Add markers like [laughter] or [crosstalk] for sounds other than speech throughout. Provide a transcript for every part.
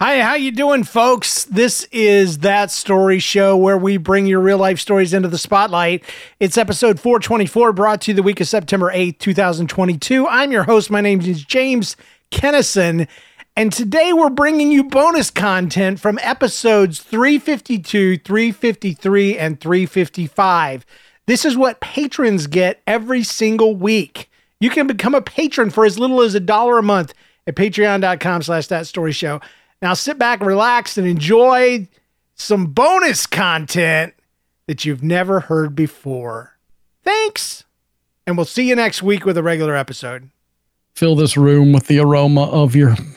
Hi, how you doing, folks? This is that story show where we bring your real life stories into the spotlight. It's episode 424, brought to you the week of September 8th, 2022. I'm your host. My name is James Kennison, and today we're bringing you bonus content from episodes 352, 353, and 355. This is what patrons get every single week. You can become a patron for as little as a dollar a month at patreon.com slash that story show. Now sit back, relax, and enjoy some bonus content that you've never heard before. Thanks. And we'll see you next week with a regular episode. Fill this room with the aroma of your. [laughs]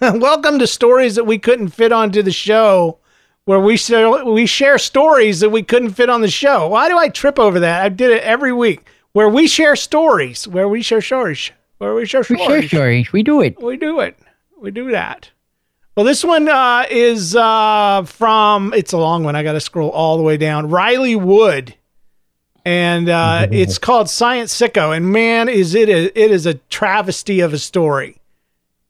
Welcome to stories that we couldn't fit onto the show, where we share, we share stories that we couldn't fit on the show. Why do I trip over that? I did it every week. Where we share stories, where we share stories, where we share stories. We share stories. We do it. We do it. We do that. Well, this one uh, is uh, from. It's a long one. I got to scroll all the way down. Riley Wood, and uh, [laughs] it's called Science Sicko. And man, is it a, it is a travesty of a story.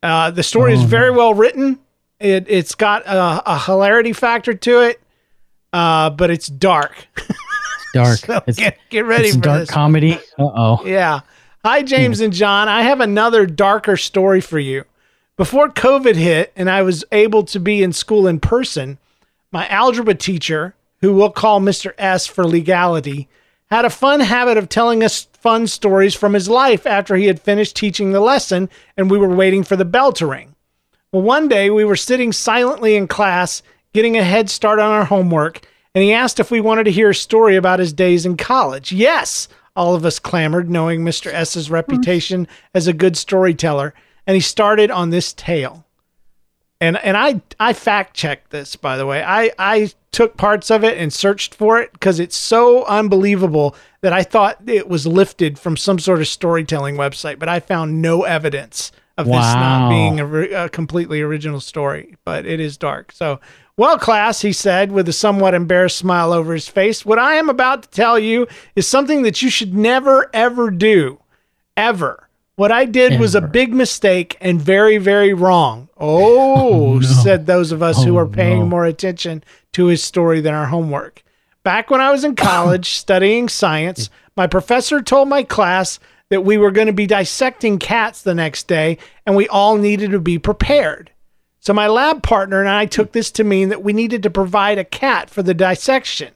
Uh, the story is very well written. It it's got a, a hilarity factor to it, uh, but it's dark. Dark. [laughs] So it's get get ready it's for dark this. comedy. Uh oh. Yeah. Hi, James and John. I have another darker story for you. Before COVID hit and I was able to be in school in person, my algebra teacher, who we'll call Mr. S for legality, had a fun habit of telling us fun stories from his life after he had finished teaching the lesson and we were waiting for the bell to ring. Well, one day we were sitting silently in class, getting a head start on our homework, and he asked if we wanted to hear a story about his days in college. Yes, all of us clamored, knowing Mr. S's reputation as a good storyteller, and he started on this tale. And and I I fact checked this by the way. I I took parts of it and searched for it because it's so unbelievable that I thought it was lifted from some sort of storytelling website, but I found no evidence of this not being a, a completely original story. But it is dark. So, well, class, he said with a somewhat embarrassed smile over his face, what I am about to tell you is something that you should never ever do, ever. What I did was a big mistake and very, very wrong. [laughs] Oh, oh said those of us who Oh, are paying no. more attention to his story than our homework. Back when I was in college [laughs] studying science, my professor told my class that we were going to be dissecting cats the next day and we all needed to be prepared. So my lab partner and I took this to mean that we needed to provide a cat for the dissection.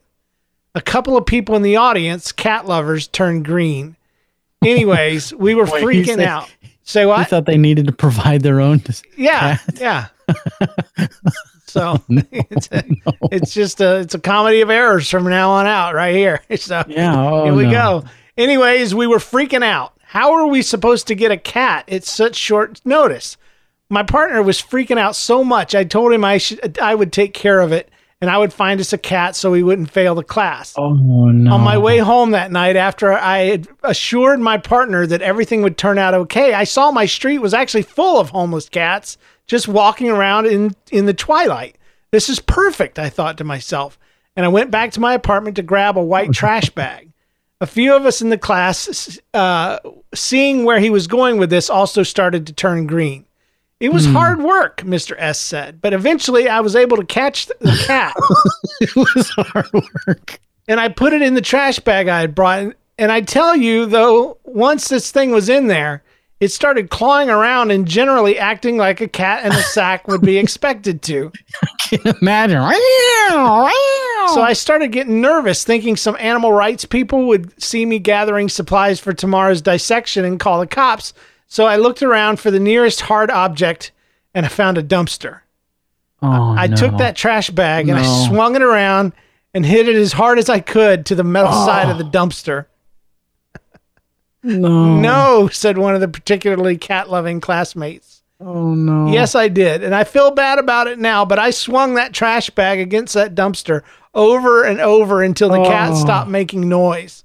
A couple of people in the audience, cat lovers, turned green. Anyways, we were Wait, freaking said- out. So I thought they needed to provide their own. [laughs] Yeah, yeah. [laughs] so oh, [laughs] it's, a, it's just a it's a comedy of errors from now on out, right here. So Yeah. Oh, here we no. go. Anyways, we were freaking out. How are we supposed to get a cat at such short notice? My partner was freaking out so much. I told him I should I would take care of it and I would find us a cat so we wouldn't fail the class. Oh no. On my way home that night, after I had assured my partner that everything would turn out okay, I saw my street was actually full of homeless cats just walking around in, in the twilight. This is perfect, I thought to myself. And I went back to my apartment to grab a white [laughs] trash bag. A few of us in the class, uh, seeing where he was going with this, also started to turn green. It was hmm. hard work, Mr. S said, but eventually I was able to catch the cat [laughs] it was hard work. and I put it in the trash bag I had brought. And I tell you, though, once this thing was in there, it started clawing around and generally acting like a cat in a sack would be expected to. [laughs] I Can imagine? So I started getting nervous, thinking some animal rights people would see me gathering supplies for tomorrow's dissection and call the cops. So I looked around for the nearest hard object and I found a dumpster. Oh, I no. took that trash bag and I swung it around and hit it as hard as I could to the metal oh. side of the dumpster. No. No, said one of the particularly cat loving classmates. Oh no. Yes, I did. And I feel bad about it now, but I swung that trash bag against that dumpster over and over until the cat Oh. stopped making noise.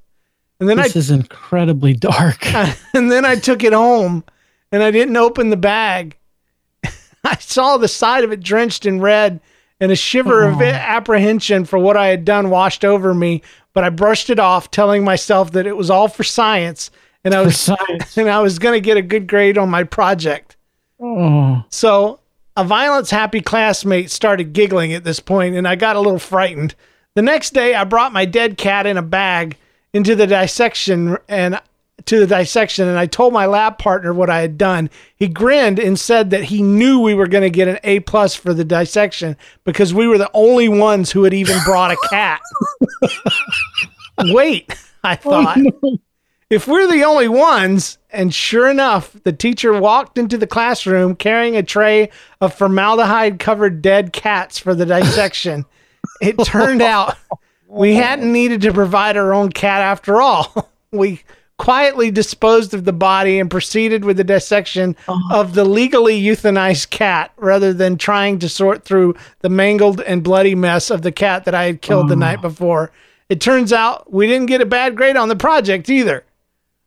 And then This is incredibly dark. [laughs] And then I took it home and I didn't open the bag. [laughs] I saw the side of it drenched in red and a shiver of Oh. apprehension for what I had done washed over me, but I brushed it off telling myself that it was all for science and I was [laughs] and I was going to get a good grade on my project. Oh. So A violence happy classmate started giggling at this point, and I got a little frightened. The next day, I brought my dead cat in a bag into the dissection and to the dissection, and I told my lab partner what I had done. He grinned and said that he knew we were going to get an A plus for the dissection because we were the only ones who had even brought a cat. [laughs] Wait, I oh, thought. If we're the only ones, and sure enough, the teacher walked into the classroom carrying a tray of formaldehyde covered dead cats for the dissection. it turned [laughs] out we hadn't needed to provide our own cat after all. [laughs] We quietly disposed of the body and proceeded with the dissection oh. of the legally euthanized cat rather than trying to sort through the mangled and bloody mess of the cat that I had killed the oh. night before. It turns out we didn't get a bad grade on the project either.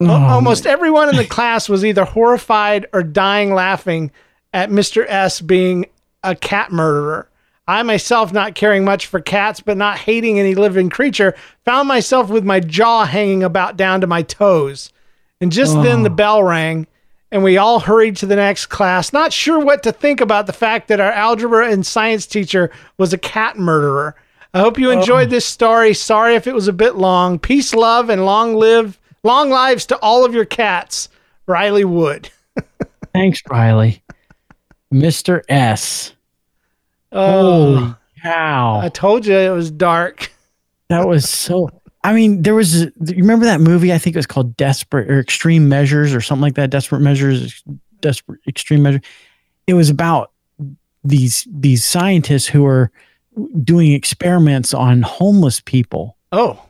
Oh, Al- Almost everyone in the [laughs] class was either horrified or dying laughing at Mr. S being a cat murderer. I myself, not caring much for cats, but not hating any living creature, found myself with my jaw hanging about down to my toes. And just then the oh. bell rang, and we all hurried to the next class, not sure what to think about the fact that our algebra and science teacher was a cat murderer. I hope you oh. enjoyed this story. Sorry if it was a bit long. Peace, love, and long live, long lives to all of your cats. Riley Wood. [laughs] Thanks, Riley. Mr. S. Oh, Holy cow. I told you it was dark. That was so. I mean, there was. You remember that movie? I think it was called Desperate or Extreme Measures or something like that. Desperate Measures, Desperate Extreme Measure. It was about these these scientists who are doing experiments on homeless people. Oh,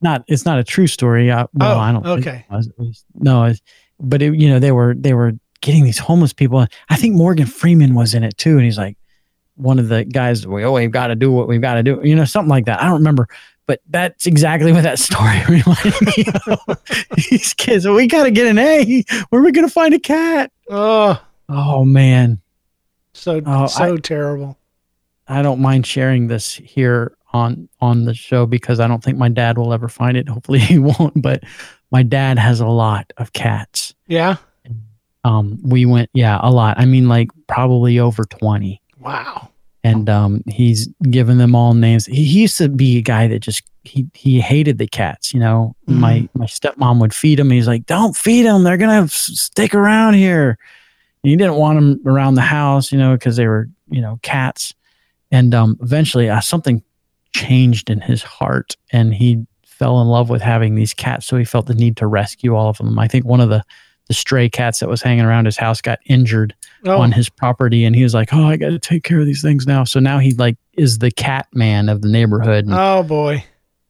Not, it's not a true story. Uh, well, Oh, I don't. think okay. it was. It was- no, it's, but it, you know, they were they were getting these homeless people. I think Morgan Freeman was in it too, and he's like one of the guys. We oh, we've got to do what we've got to do. You know, something like that. I don't remember, but that's exactly what that [laughs] story reminded me of. [laughs] These kids, we got to get an A. Where are we going to find a cat? oh, Oh man, so Oh, so terrible. I don't mind sharing this here on on the show because I don't think my dad will ever find it. Hopefully he [laughs] won't. But my dad has a lot of cats. Yeah. Um, we went, yeah, a lot. I mean, like probably over twenty. Wow. and um, he's given them all names. He, he used to be a guy that just he he hated the cats. You know, Mhm. my my stepmom would feed him. He's like, "Don't feed them. They're gonna stick around here." And he didn't want them around the house, you know, because they were you know cats. And um, eventually, uh, something changed in his heart, and he fell in love with having these cats. So he felt the need to rescue all of them. I think one of the the stray cats that was hanging around his house got injured Oh, on his property and he was like oh i got to take care of these things now. So now he like is the cat man of the neighborhood and oh boy.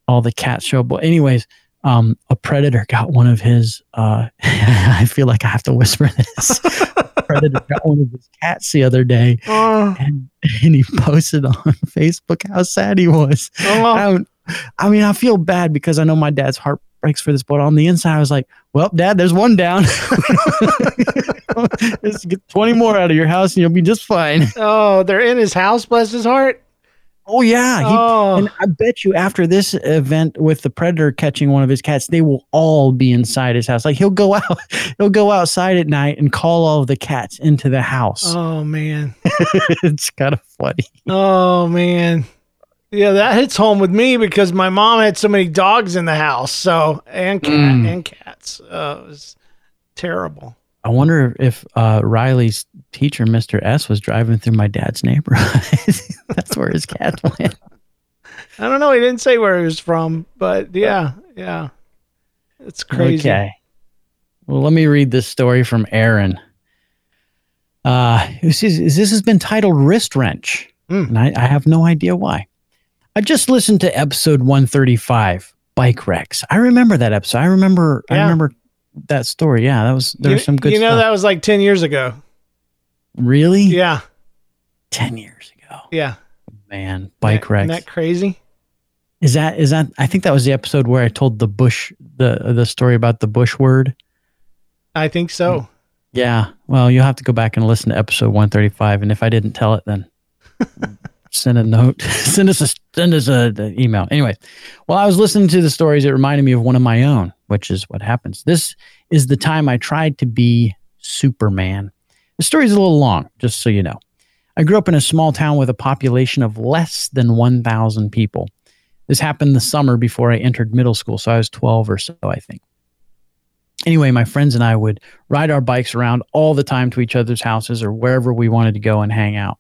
all the cats show up. But anyways um a predator got one of his uh [laughs] i feel like i have to whisper this. [laughs] Predator got one of his cats the other day Oh, and, and he posted on [laughs] facebook how sad he was. I oh, don't I mean I feel bad because I know my dad's heart breaks for this but on the inside I was like well dad there's one down [laughs] Just get 20 more out of your house and you'll be just fine oh, they're in his house. Bless his heart. Oh yeah, he, oh, and I bet you after this event with the predator catching one of his cats, they will all be inside his house. Like he'll go [laughs] out, he'll go outside at night and call all of the cats into the house. oh man. [laughs] it's kind of funny. Oh man. Yeah, that hits home with me because my mom had so many dogs in the house. So and cat Mm. and cats. Uh, it was terrible. I wonder if uh, Riley's teacher, Mr. S, was driving through my dad's neighborhood. [laughs] That's where his cat went. I don't know. He didn't say where he was from, but yeah, yeah. It's crazy. Okay. Well, let me read this story from Aaron. Uh, this, is, this has been titled Wrist Wrench, Mm. and I, I have no idea why. I just listened to episode 135, Bike Wrecks. I remember that episode. I remember. I remember that story. Yeah, that was there you, was some good You know stuff. that was like ten years ago. really? Yeah, Ten years ago, yeah. man. Bike Wrecks. Isn't that crazy? Is that is that? I think that was the episode where I told the bush the the story about the bush word. I think so. Mm. Yeah. Well, you'll have to go back and listen to episode 135. And if I didn't tell it, then [laughs] send a note, [laughs] send us a, send us a, the email. Anyway, while I was listening to the stories, it reminded me of one of my own, which is what happens. This is the time I tried to be Superman. The story's a little long, just so you know. I grew up in a small town with a population of less than 1,000 people. This happened the summer before I entered middle school, so I was 12 or so, I think. Anyway, my friends and I would ride our bikes around all the time to each other's houses or wherever we wanted to go and hang out.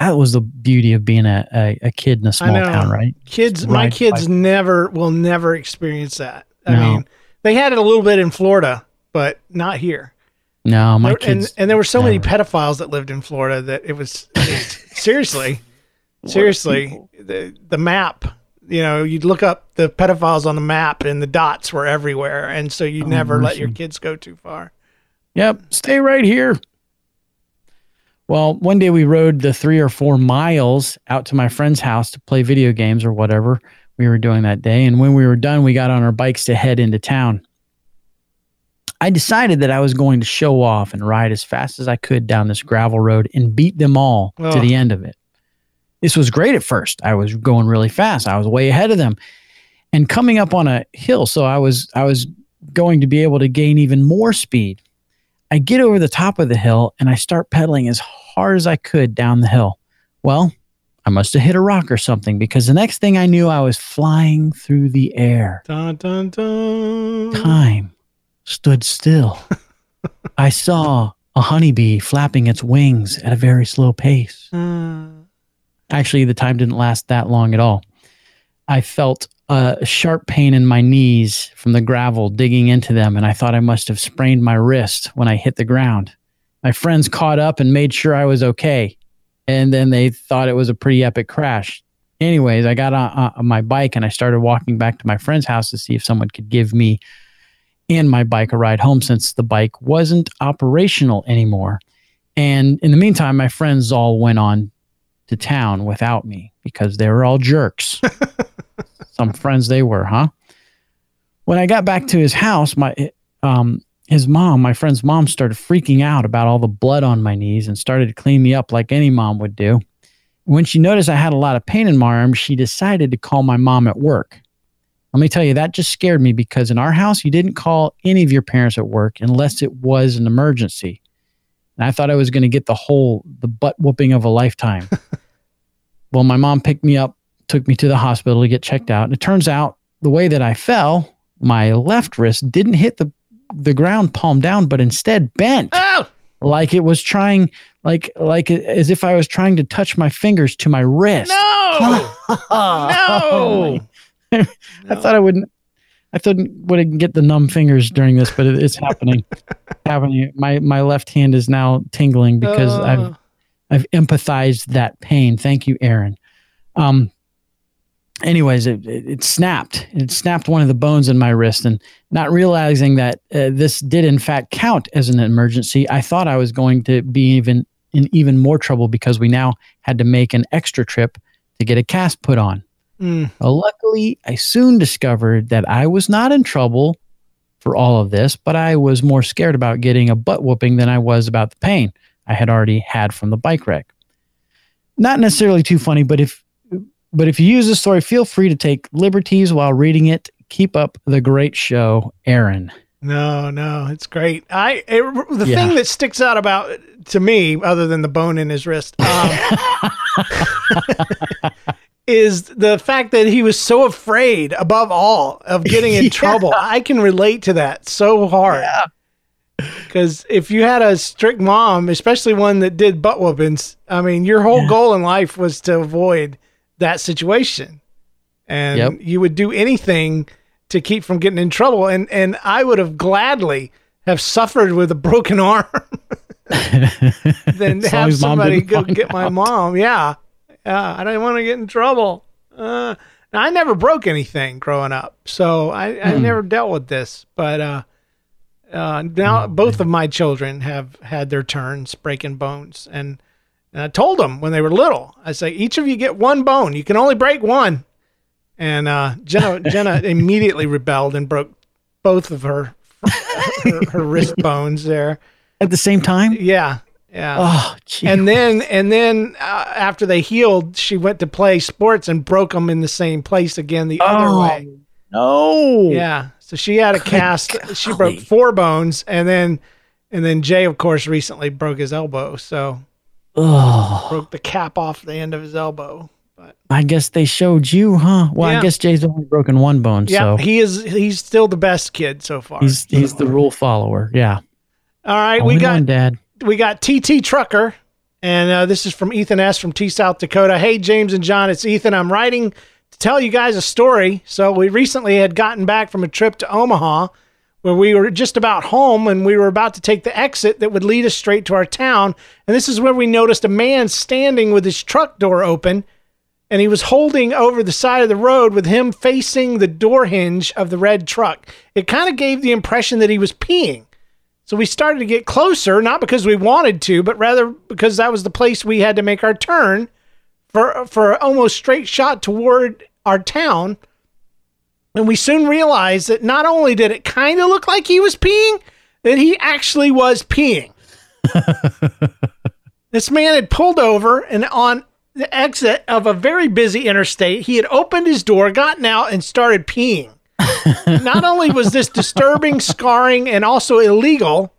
That was the beauty of being a, a, a kid in a small town, right? Kids, my kids never will never experience that. I No. mean, they had it a little bit in Florida, but not here. No, my There- kids. and and there were so many pedophiles that lived in Florida that it was, it was- [laughs] seriously, seriously the the map. You know, you'd look up the pedophiles on the map, and the dots were everywhere, and so you Oh, never let your kids go too far. Yep, stay right here. Well, one day we rode the three or four miles out to my friend's house to play video games or whatever we were doing that day. And when we were done, we got on our bikes to head into town. I decided that I was going to show off and ride as fast as I could down this gravel road and beat them all to the end of it. This was great at first. I was going really fast. I was way ahead of them and coming up on a hill. So I was, I was going to be able to gain even more speed. I get over the top of the hill and I start pedaling as hard as I could down the hill. Well, I must have hit a rock or something because the next thing I knew, I was flying through the air. Dun dun dun. Time stood still. [laughs] I saw a honeybee flapping its wings at a very slow pace. Uh, Actually, the time didn't last that long at all. I felt a sharp pain in my knees from the gravel digging into them, and I thought I must have sprained my wrist when I hit the ground. My friends caught up and made sure I was okay, and then they thought it was a pretty epic crash. Anyways, I got on, on my bike and I started walking back to my friend's house to see if someone could give me and my bike a ride home since the bike wasn't operational anymore. And in the meantime, my friends all went on to town without me because they were all jerks. [laughs] Some friends they were, huh? When I got back to his house, my um his mom, my friend's mom, started freaking out about all the blood on my knees and started to clean me up like any mom would do. When she noticed I had a lot of pain in my arm, she decided to call my mom at work. Let me tell you, that just scared me because in our house, you didn't call any of your parents at work unless it was an emergency. And I thought I was going to get the whole, the butt whooping of a lifetime. [laughs] well, my mom picked me up, took me to the hospital to get checked out. And it turns out the way that I fell, my left wrist didn't hit the, the ground palm down, but instead bent oh, like it was trying, like, like as if I was trying to touch my fingers to my wrist. no, [laughs] no. [laughs] I thought I wouldn't. I thought wouldn't get the numb fingers during this, but it, it's [laughs] happening. happening. My my left hand is now tingling because I've Uh, I've empathized that pain. Thank you, Aaron. Um. Anyways, it, it, it snapped. It snapped one of the bones in my wrist, and not realizing that uh, this did in fact count as an emergency, I thought I was going to be even in even more trouble because we now had to make an extra trip to get a cast put on. Mm, Well, luckily, I soon discovered that I was not in trouble for all of this, but I was more scared about getting a butt whooping than I was about the pain I had already had from the bike wreck. Not necessarily too funny, but if but if you use this story, feel free to take liberties while reading it. Keep up the great show, Aaron. no, no, it's great. I it, the Yeah. thing that sticks out about to me, other than the bone in his wrist, um, [laughs] [laughs] is the fact that he was so afraid, above all, of getting in [laughs] Yeah. trouble. I can relate to that so hard. Because if you had a strict mom, especially one that did butt whoopings, I mean, your whole Yeah. goal in life was to avoid that situation, and Yep. you would do anything to keep from getting in trouble. And and I would have gladly have suffered with a broken [laughs] arm [laughs] than have somebody go get my mom. Yeah, yeah. I don't want to get in trouble. Uh, now, I never broke anything growing up, so I, I Hmm. never dealt with this. But uh, uh, now both of my children have had their turns breaking bones, and, and I told them when they were little, I say each of you get one bone. You can only break one. And uh, Jenna [laughs] Jenna immediately rebelled and broke both of her her, her wrist bones there. At the same time? Yeah, yeah. Oh, gee. and then and then uh, after they healed, she went to play sports and broke them in the same place again the other Oh, way. no. Yeah. So she had a Good cast. She broke four bones, and then and then Jay, of course, recently broke his elbow. So Oh, broke the cap off the end of his elbow. But I guess they showed you, huh? Well, Yeah. I guess Jay's only broken one bone, yeah, so he is he's still the best kid so far. he's he's the rule follower. Yeah. All right, Only we got one, Dad. We got TT Trucker, and uh, this is from Ethan S. from T South Dakota. Hey, James and John, it's Ethan. I'm writing to tell you guys a story. So, we recently had gotten back from a trip to Omaha where we were just about home and we were about to take the exit that would lead us straight to our town. And this is where we noticed a man standing with his truck door open. And he was holding over the side of the road with him facing the door hinge of the red truck. It kind of gave the impression that he was peeing. So we started to get closer, not because we wanted to, but rather because that was the place we had to make our turn for for almost straight shot toward our town. And we soon realized that not only did it kind of look like he was peeing, that he actually was peeing. [laughs] this man had pulled over and on the exit of a very busy interstate, he had opened his door, gotten out, and started peeing. Not only was this disturbing, scarring, and also illegal,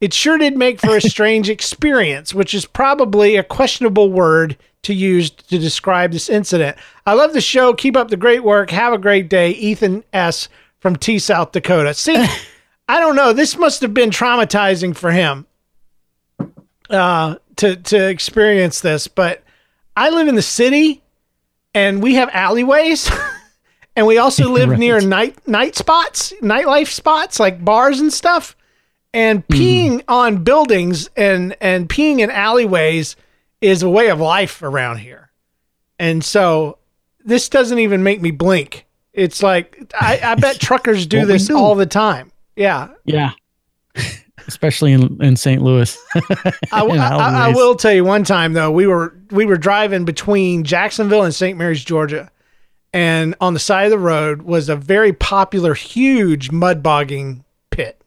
it sure did make for a strange experience, which is probably a questionable word to use to describe this incident. I love the show. Keep up the great work. Have a great day. Ethan S. from T, South Dakota. See, [laughs] I don't know. This must have been traumatizing for him uh, to, to experience this, but I live in the city and we have alleyways. [laughs] and we also live Right. near night night spots, nightlife spots like bars and stuff. And mm. peeing on buildings and and peeing in alleyways is a way of life around here. And so this doesn't even make me blink. It's like I, I [laughs] bet truckers do this do. all the time. Yeah. Yeah. Especially in, in St. Louis. [laughs] I, I- I- I will tell you one time though we were we were driving between Jacksonville and St. Mary's, Georgia, and on the side of the road was a very popular, huge mud bogging pit,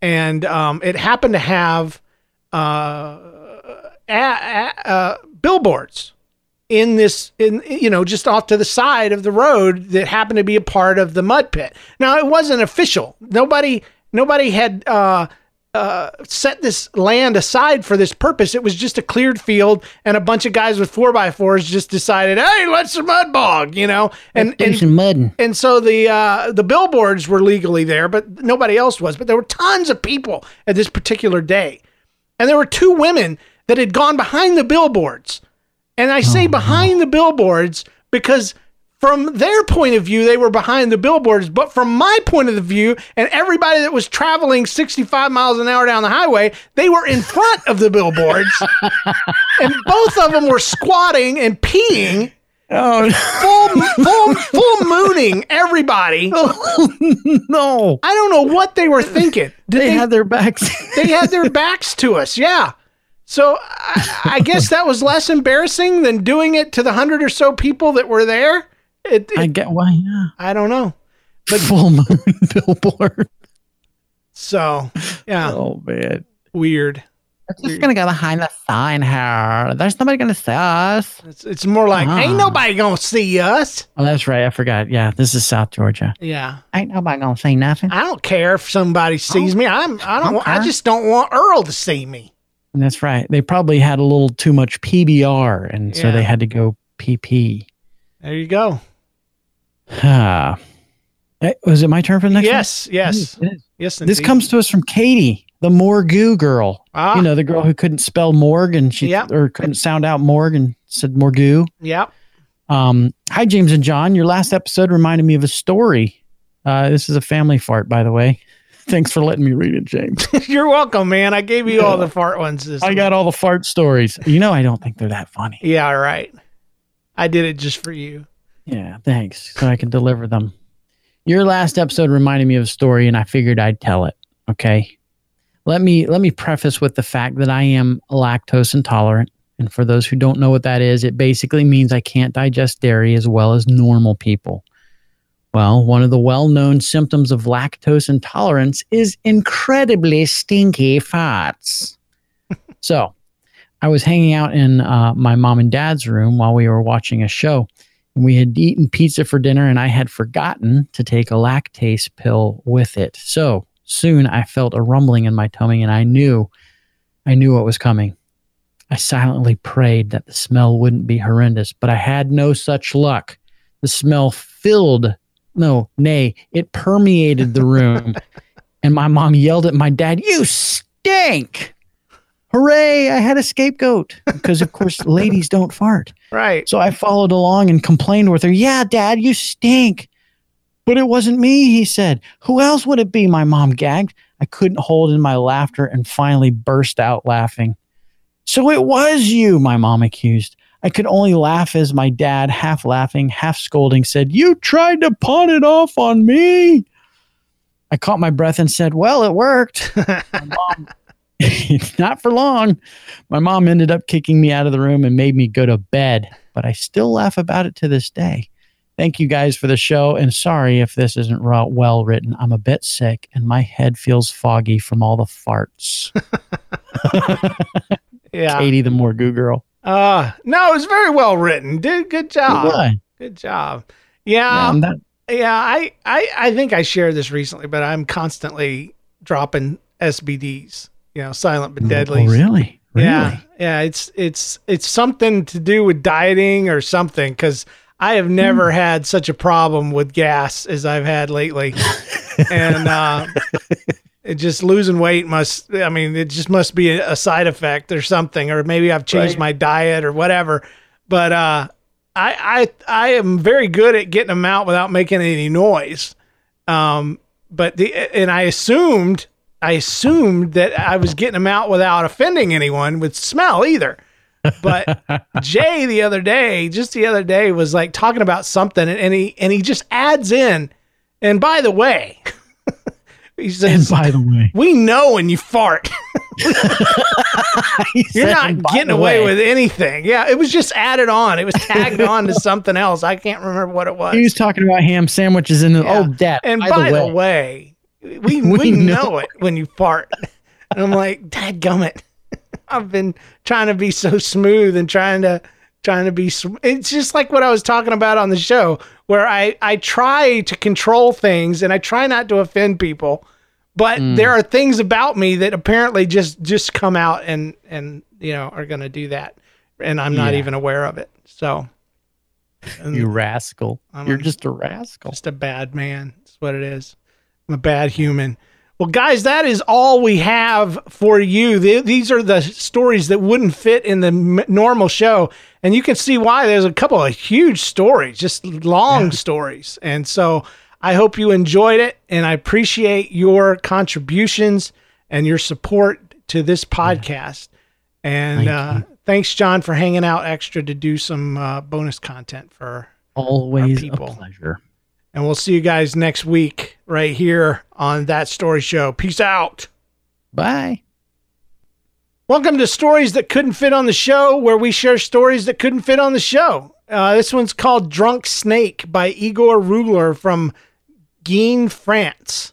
and um, it happened to have uh, a, a, uh, billboards in this in you know just off to the side of the road that happened to be a part of the mud pit. Now it wasn't official. Nobody nobody had uh, uh, set this land aside for this purpose. It was just a cleared field, and a bunch of guys with four by fours just decided, "Hey, let's mud bog," you know, and and mudding. and so the uh, the billboards were legally there, but nobody else was. But there were tons of people at this particular day, and there were two women that had gone behind the billboards. And I say behind the billboards because from their point of view, they were behind the billboards. But from my point of the view, and everybody that was traveling 65 miles an hour down the highway, they were in front of the billboards. [laughs] and both of them were squatting and peeing Oh, full, full, [laughs] full mooning everybody. [laughs] no. I don't know what they were thinking. Did They they, had their backs. they had their backs to us. Yeah. So I, I guess that was less embarrassing than doing it to the hundred or so people that were there. It, it- I get why, yeah. I don't know. But full moon [laughs] billboard. So yeah, Oh, man. weird. We're just going to go behind the sign here. There's nobody going to see us. It's, it's more like Ah. ain't nobody gonna see us. Oh, that's right. I forgot. Yeah, this is South Georgia. Yeah, Ain't nobody going to see nothing. I don't care if somebody sees me. I'm I don't. I just don't want Earl to see me. And That's right. They probably had a little too much PBR, and so they had to go PP. There you go. Ah. Was it my turn for the next Yes, one? yes, is. yes. This comes to us from Katie, the Morgoo girl. Ah, You know, the girl who couldn't spell morgue and she Yeah. or couldn't sound out morgue and said Morgoo. yeah. Um, hi, James and John. Your last episode reminded me of a story. Uh, this is a family fart, by the way. [laughs] Thanks for letting me read it, James. [laughs] You're welcome, man. I gave you all the fart ones. This I got all the fart stories. You know, I don't think they're that funny. Yeah, right. I did it just for you. Yeah, thanks. So I can deliver them. Your last episode reminded me of a story, and I figured I'd tell it. Okay. Let me let me preface with the fact that I am lactose intolerant. And for those who don't know what that is, it basically means I can't digest dairy as well as normal people. Well, one of the well known symptoms of lactose intolerance is incredibly stinky farts. [laughs] so, I was hanging out in uh, my mom and dad's room while we were watching a show. We had eaten pizza for dinner, and I had forgotten to take a lactase pill with it. So soon I felt a rumbling in my tummy, and I knew, I knew what was coming. I silently prayed that the smell wouldn't be horrendous, but I had no such luck. The smell filled, no, nay, it permeated the room. [laughs] and my mom yelled at my dad, You stink! Hooray, I had a scapegoat. Because, of course, [laughs] ladies don't fart. Right. So I followed along and complained with her, Yeah, dad, you stink. But it wasn't me, he said. Who else would it be? My mom gagged. I couldn't hold in my laughter and finally burst out laughing. So it was you, my mom accused. I could only laugh as my dad, half laughing, half scolding, said, You tried to pawn it off on me. I caught my breath and said, Well, it worked. [laughs] mom, [laughs] not for long. My mom ended up kicking me out of the room and made me go to bed, but I still laugh about it to this day. Thank you guys for the show. And sorry if this isn't well written. I'm a bit sick and my head feels foggy from all the farts. [laughs] yeah. Katie, the Morgoo girl. Uh, no, it was very well written. dude. good job. Good. Good job. Yeah. Yeah, that- Yeah, I, I, I think I shared this recently, but I'm constantly dropping SBDs, you know, silent but deadly. Oh, really? Really? Yeah, yeah. It's it's it's something to do with dieting or something because I have never had such a problem with gas as I've had lately, and uh, [laughs] it just losing weight must. I mean, it just must be a, a side effect or something, or maybe I've changed Right. my diet or whatever. But uh, I I I am very good at getting them out without making any noise. Um, but the and I assumed I assumed that I was getting them out without offending anyone with smell either. But [laughs] Jay the other day, just the other day, was like talking about something, and, and he and he just adds in, and by the way, [laughs] he And says, by the way, "We know when you fart, [laughs] you're not getting away with anything." Yeah, it was just added on. It was tagged on to something else. I can't remember what it was. He was talking about ham sandwiches and Yeah. oh dad. And by, by, the way, we [laughs] we, We know. know it when you fart. And I'm like, Dad gummit. [laughs] I've been trying to be so smooth and trying to trying to be sm- it's just like what I was talking about on the show where I I try to control things and I try not to offend people. But Mm. there are things about me that apparently just just come out and and you know are going to do that and I'm not Yeah. even aware of it. So you rascal. I'm You're a- just a rascal. just a bad man. That's what it is. I'm a bad human. Well, guys, that is all we have for you. Th- These are the stories that wouldn't fit in the m- normal show. And you can see why there's a couple of huge stories, just long stories. And so I hope you enjoyed it. And I appreciate your contributions and your support to this podcast. And Thank uh, thanks, John, for hanging out extra to do some uh, bonus content for Always a people. pleasure. And we'll see you guys next week right here on That Story Show. Peace out. Bye. Welcome to Stories That Couldn't Fit on the Show, where we share stories that couldn't fit on the show. Uh, this one's called Drunk Snake by Igor Rugler from Guin, France.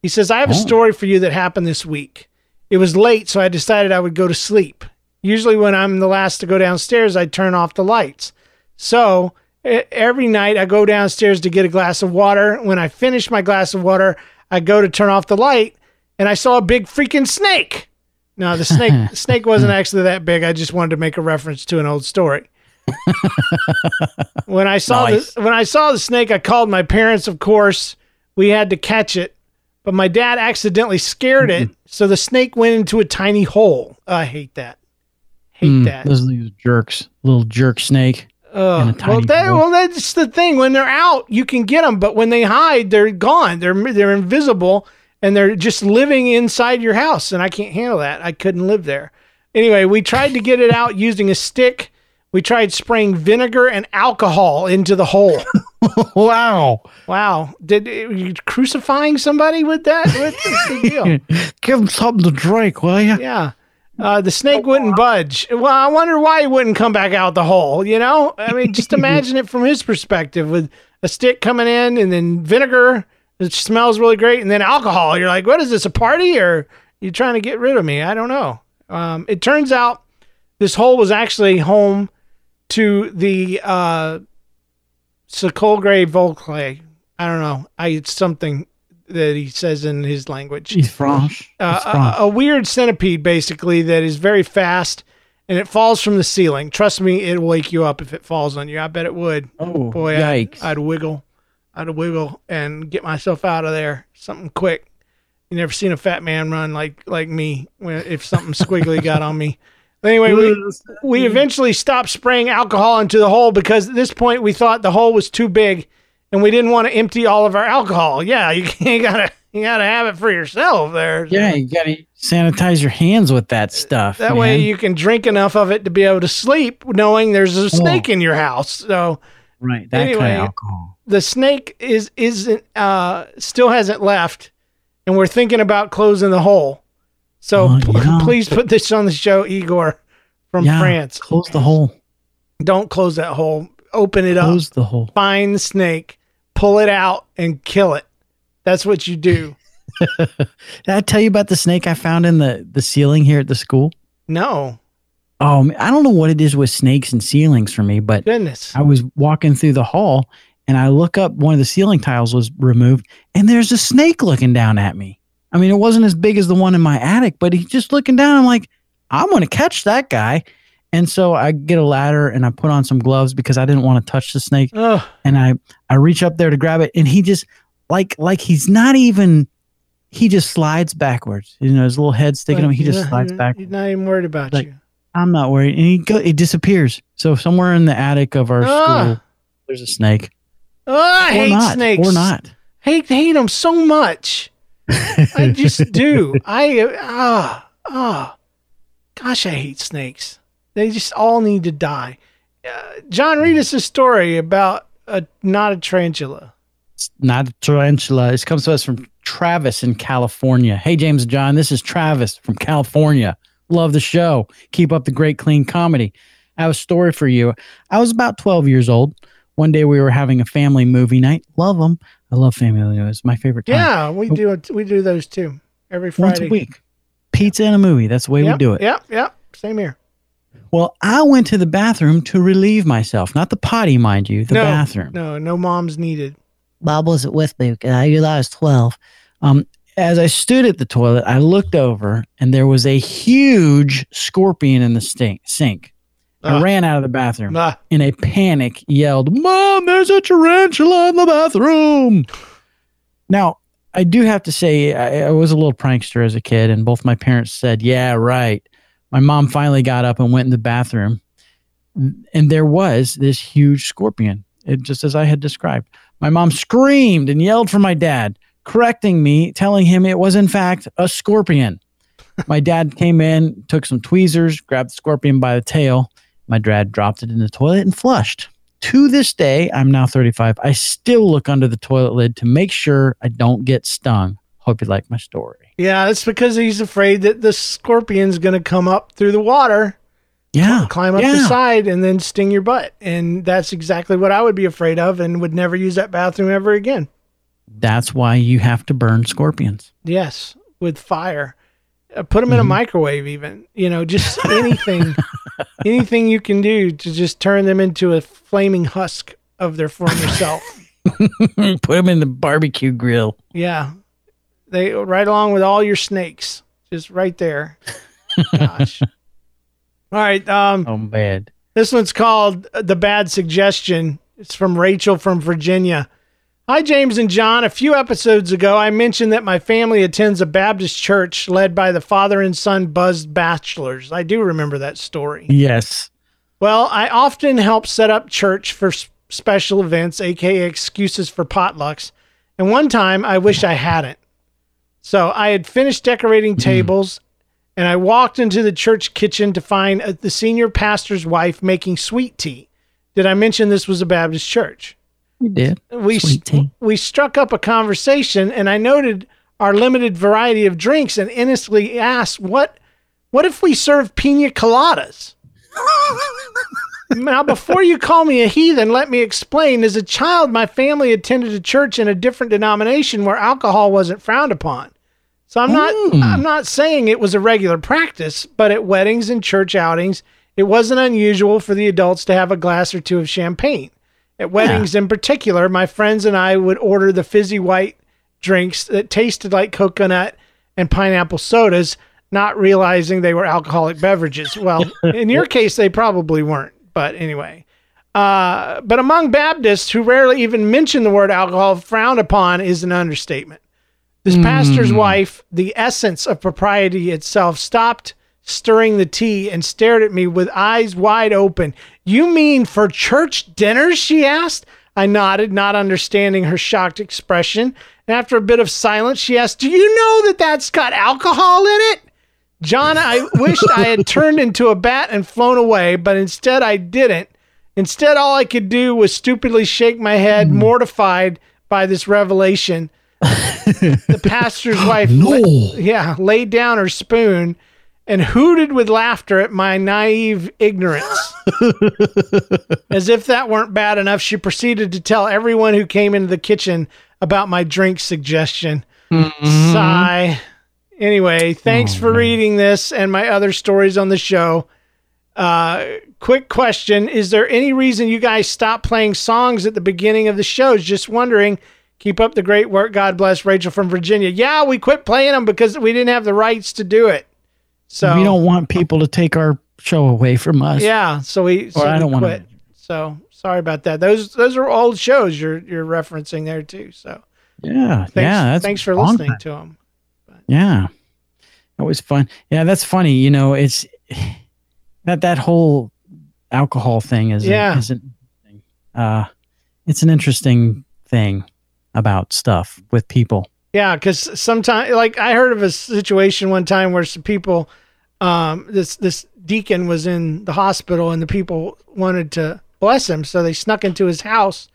He says, I have a Oh. story for you that happened this week. It was late, so I decided I would go to sleep. Usually, when I'm the last to go downstairs, I turn off the lights. So, every night I go downstairs to get a glass of water. When I finish my glass of water, I go to turn off the light, and I saw a big freaking snake. No, the snake [laughs] snake wasn't actually that big. I just wanted to make a reference to an old story. [laughs] when I saw Nice. the when I saw the snake, I called my parents. Of course, we had to catch it, but my dad accidentally scared it, so the snake went into a tiny hole. I hate that. Hate Mm, that. Those these jerks, little jerk snake. Ugh. well, that, well, that's the thing. When they're out, you can get them, but when they hide, they're gone. They're they're invisible, and they're just living inside your house. And I can't handle that. I couldn't live there. Anyway, we tried to get it out [laughs] using a stick. We tried spraying vinegar and alcohol into the hole. [laughs] wow. Wow! Did you crucifying somebody with that? What's the deal? [laughs] Give them something to drink, will you? Yeah. Uh, the snake wouldn't budge. Well, I wonder why he wouldn't come back out the hole. You know, I mean, just [laughs] imagine it from his perspective with a stick coming in and then vinegar, which smells really great, and then alcohol. You're like, what is this, a party or you're trying to get rid of me? I don't know. Um, it turns out this hole was actually home to the uh, Sokolgray Volkley. I don't know. I it's something that he says in his language He's French. uh, a, a weird centipede basically that is very fast and it falls from the ceiling. Trust me, it'll wake you up if it falls on you. I bet it would. Oh, Boy, I'd, yikes. I'd wiggle, I'd wiggle and get myself out of there. Something quick. You never seen a fat man run like like me when if something squiggly [laughs] got on me. Anyway, we, we eventually stopped spraying alcohol into the hole because at this point we thought the hole was too big and we didn't want to empty all of our alcohol. Yeah, you, [laughs] you gotta you gotta have it for yourself there. yeah, you gotta sanitize your hands with that stuff. That way you can drink enough of it to be able to sleep knowing there's a snake in your house. So right that kind of alcohol. the snake is isn't uh still hasn't left and we're thinking about closing the hole. So Oh, p- yeah. please put this on the show, Igor from Yeah, France. Close the hole. Don't close that hole. Open it up. Close the hole. Find the snake, pull it out, and kill it. That's what you do. [laughs] Did I tell you about the snake I found in the the ceiling here at the school? No, Oh, man, I don't know what it is with snakes and ceilings for me, but goodness. I was walking through the hall and I look up, one of the ceiling tiles was removed, and there's a snake looking down at me. I mean, it wasn't as big as the one in my attic, but he's just looking down. I'm like, I'm going to catch that guy. And so I get a ladder and I put on some gloves because I didn't want to touch the snake. Oh, And I, I reach up there to grab it, and he just like like he's not even. He just slides backwards. You know, his little head sticking up. He just slides back. He's not even worried about Like, you. I'm not worried. And he go, it disappears. So somewhere in the attic of our Ah. school, there's a snake. Oh, I or hate not, snakes. Or not. Hate hate them so much. I just [laughs] do. I ah ah. Gosh, I hate snakes. They just all need to die. Uh, John, read us a story about a not a tarantula. It's not a tarantula. This comes to us from Travis in California. Hey, James and John, this is Travis from California. Love the show. Keep up the great clean comedy. I have a story for you. I was about 12 years old. One day we were having a family movie night. Love them. I love family movies. My favorite time. Yeah, we do it. We do those too every Friday. Once a week. Pizza and a movie. That's the way Yep, we do it. Yep, yep. Same here. Well, I went to the bathroom to relieve myself. Not the potty, mind you, the no, bathroom. No, no moms needed. Bob wasn't with me. because I I was 12. Um, as I stood at the toilet, I looked over and there was a huge scorpion in the stink, sink. I Ah. ran out of the bathroom Ah, in a panic, yelled, Mom, there's a tarantula in the bathroom. Now, I do have to say, I, I was a little prankster as a kid, and both my parents said, Yeah, right. My mom finally got up and went in the bathroom, and there was this huge scorpion, it, just as I had described. My mom screamed and yelled for my dad, correcting me, telling him it was, in fact, a scorpion. [laughs] my dad came in, took some tweezers, grabbed the scorpion by the tail. My dad dropped it in the toilet and flushed. To this day, I'm now 35. I still look under the toilet lid to make sure I don't get stung. Hope you like my story. Yeah, it's because he's afraid that the scorpion's going to come up through the water, Yeah. climb up the side, and then sting your butt. And that's exactly what I would be afraid of, and would never use that bathroom ever again. That's why you have to burn scorpions. Yes, with fire. Uh, put them in a Mhm. microwave, even. You know, just [laughs] anything, anything you can do to just turn them into a flaming husk of their former self. [laughs] Put them in the barbecue grill. Yeah, they right along with all your snakes, just right there. Gosh. [laughs] all right. Um, Oh, bad. this one's called The Bad Suggestion. It's from Rachel from Virginia. Hi, James and John. A few episodes ago, I mentioned that my family attends a Baptist church led by the father and son Buzz bachelors. I do remember that story. Yes. Well, I often help set up church for special events, aka excuses for potlucks. And one time I wish I hadn't. So I had finished decorating tables and I walked into the church kitchen to find uh, the senior pastor's wife making sweet tea. Did I mention this was a Baptist church? You did. we Sweet tea. we struck up a conversation and I noted our limited variety of drinks and innocently asked what what if we serve pina coladas? [laughs] now before you call me a heathen, let me explain. As a child, my family attended a church in a different denomination where alcohol wasn't frowned upon. So I'm not Mm. I'm not saying it was a regular practice, but at weddings and church outings, it wasn't unusual for the adults to have a glass or two of champagne. At weddings in particular, my friends and I would order the fizzy white drinks that tasted like coconut and pineapple sodas, not realizing they were alcoholic beverages. Well, [laughs] in your case, they probably weren't. But anyway. Uh, but among Baptists who rarely even mention the word alcohol, frowned upon is an understatement. This pastor's wife, the essence of propriety itself, stopped stirring the tea and stared at me with eyes wide open. You mean for church dinners? she asked. I nodded, not understanding her shocked expression. And after a bit of silence, she asked, Do you know that that's got alcohol in it? John, I wished I had turned into a bat and flown away, but instead I didn't. Instead, all I could do was stupidly shake my head, hmm. mortified by this revelation. the [laughs] pastor's [gasps] wife, No. yeah, laid down her spoon and hooted with laughter at my naive ignorance. [laughs] As if that weren't bad enough, she proceeded to tell everyone who came into the kitchen about my drink suggestion. Mm-hmm. Sigh. Anyway, thanks for reading this and my other stories on the show. Uh, quick question Is there any reason you guys stopped playing songs at the beginning of the shows? Just wondering. Keep up the great work. God bless Rachel from Virginia. Yeah, we quit playing them because we didn't have the rights to do it. So we don't want people to take our show away from us. yeah, so we, so Or I don't wanna- So sorry about that. Those those are old shows you're you're referencing there too. So Yeah. thanks, yeah. Thanks for listening time. to them. Yeah. That was fun. Yeah, that's funny. You know, it's that that whole alcohol thing is Yeah. is an, uh it's an interesting thing about stuff with people. Yeah, because sometimes, like I heard of a situation one time where some people, um, this this deacon was in the hospital and the people wanted to bless him, so they snuck into his house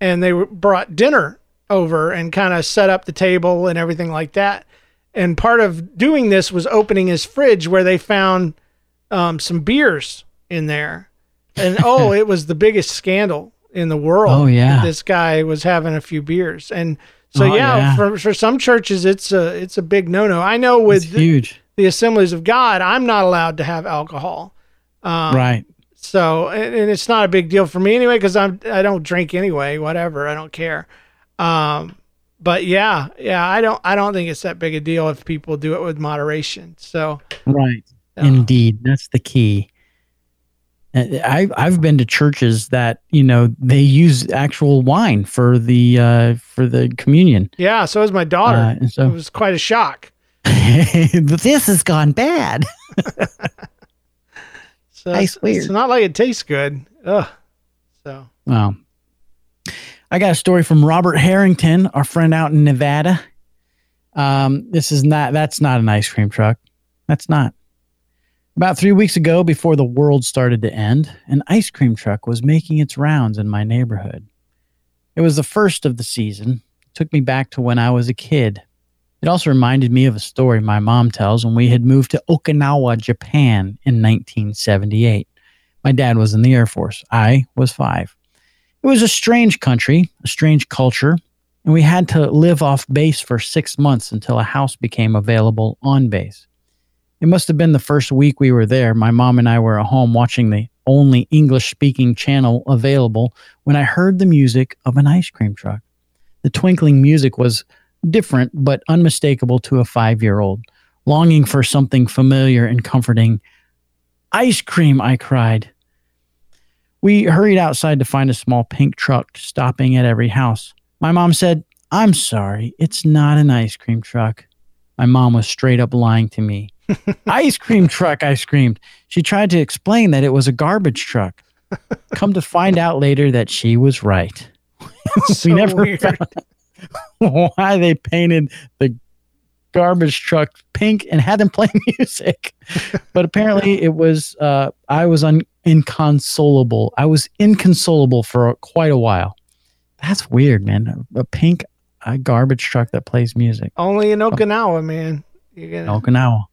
and they were, brought dinner over and kind of set up the table and everything like that. And part of doing this was opening his fridge where they found um, some beers in there, and [laughs] oh, it was the biggest scandal in the world. Oh, yeah. this guy was having a few beers and. So Oh, yeah, yeah. for for some churches it's a it's a big no no. I know with It's the, huge. the Assemblies of God, I'm not allowed to have alcohol. Um, right. So and, and it's not a big deal for me anyway because I'm I don't drink anyway. Whatever, I don't care. Um, but yeah, yeah, I don't I don't think it's that big a deal if people do it with moderation. So Right. uh, Indeed. That's the key. Uh, I I've been to churches that, you know, they use actual wine for the uh for the communion. yeah, so is my daughter. Uh, and it was quite a shock. [laughs] this has gone bad. [laughs] So I it's, swear. it's not like it tastes good. Ugh. So Well, I got a story from Robert Harrington, our friend out in Nevada. Um, this is not, that's not an ice cream truck. That's not. About three weeks ago, before the world started to end, an ice cream truck was making its rounds in my neighborhood. It was the first of the season. It took me back to when I was a kid. It also reminded me of a story my mom tells when we had moved to Okinawa, Japan in 1978. My dad was in the Air Force. I was five. It was a strange country, a strange culture, and we had to live off base for six months until a house became available on base. It must have been the first week we were there. My mom and I were at home watching the only English speaking channel available when I heard the music of an ice cream truck. The twinkling music was different but unmistakable to a five year old, longing for something familiar and comforting. Ice cream, I cried. We hurried outside to find a small pink truck stopping at every house. My mom said, I'm sorry, it's not an ice cream truck. My mom was straight up lying to me. [laughs] ice cream truck, I screamed. She tried to explain that it was a garbage truck. Come to find out later that she was right. [laughs] so we never weird. found [laughs] why they painted the garbage truck pink and had them [laughs] play music. but apparently [laughs] it was uh, I was un- inconsolable. I was inconsolable for quite a while. That's weird, man. A pink uh, garbage truck that plays music. Only in Okinawa, man. You're gonna, Okinawa.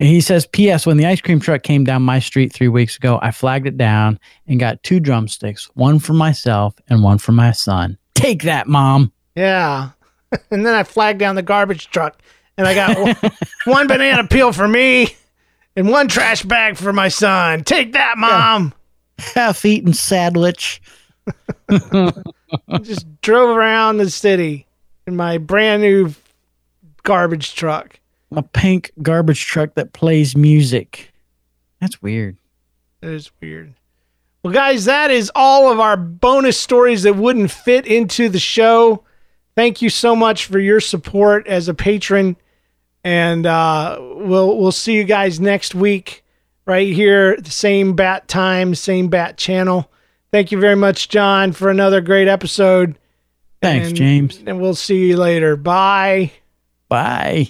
And he says, P.S. When the ice cream truck came down my street three weeks ago, I flagged it down and got two drumsticks, one for myself and one for my son. Take that, mom. Yeah. [laughs] and then I flagged down the garbage truck and I got one, [laughs] one banana peel for me and one trash bag for my son. Take that, mom. Half eaten sandwich. [laughs] Just drove around the city in my brand new garbage truck. a pink garbage truck that plays music. That's weird. That is weird. Well, guys, that is all of our bonus stories that wouldn't fit into the show. Thank you so much for your support as a patron, and uh, we'll we'll see you guys next week right here, the same bat time, same bat channel. Thank you very much, John, for another great episode. Thanks, And- James. And we'll see you later. Bye. Bye.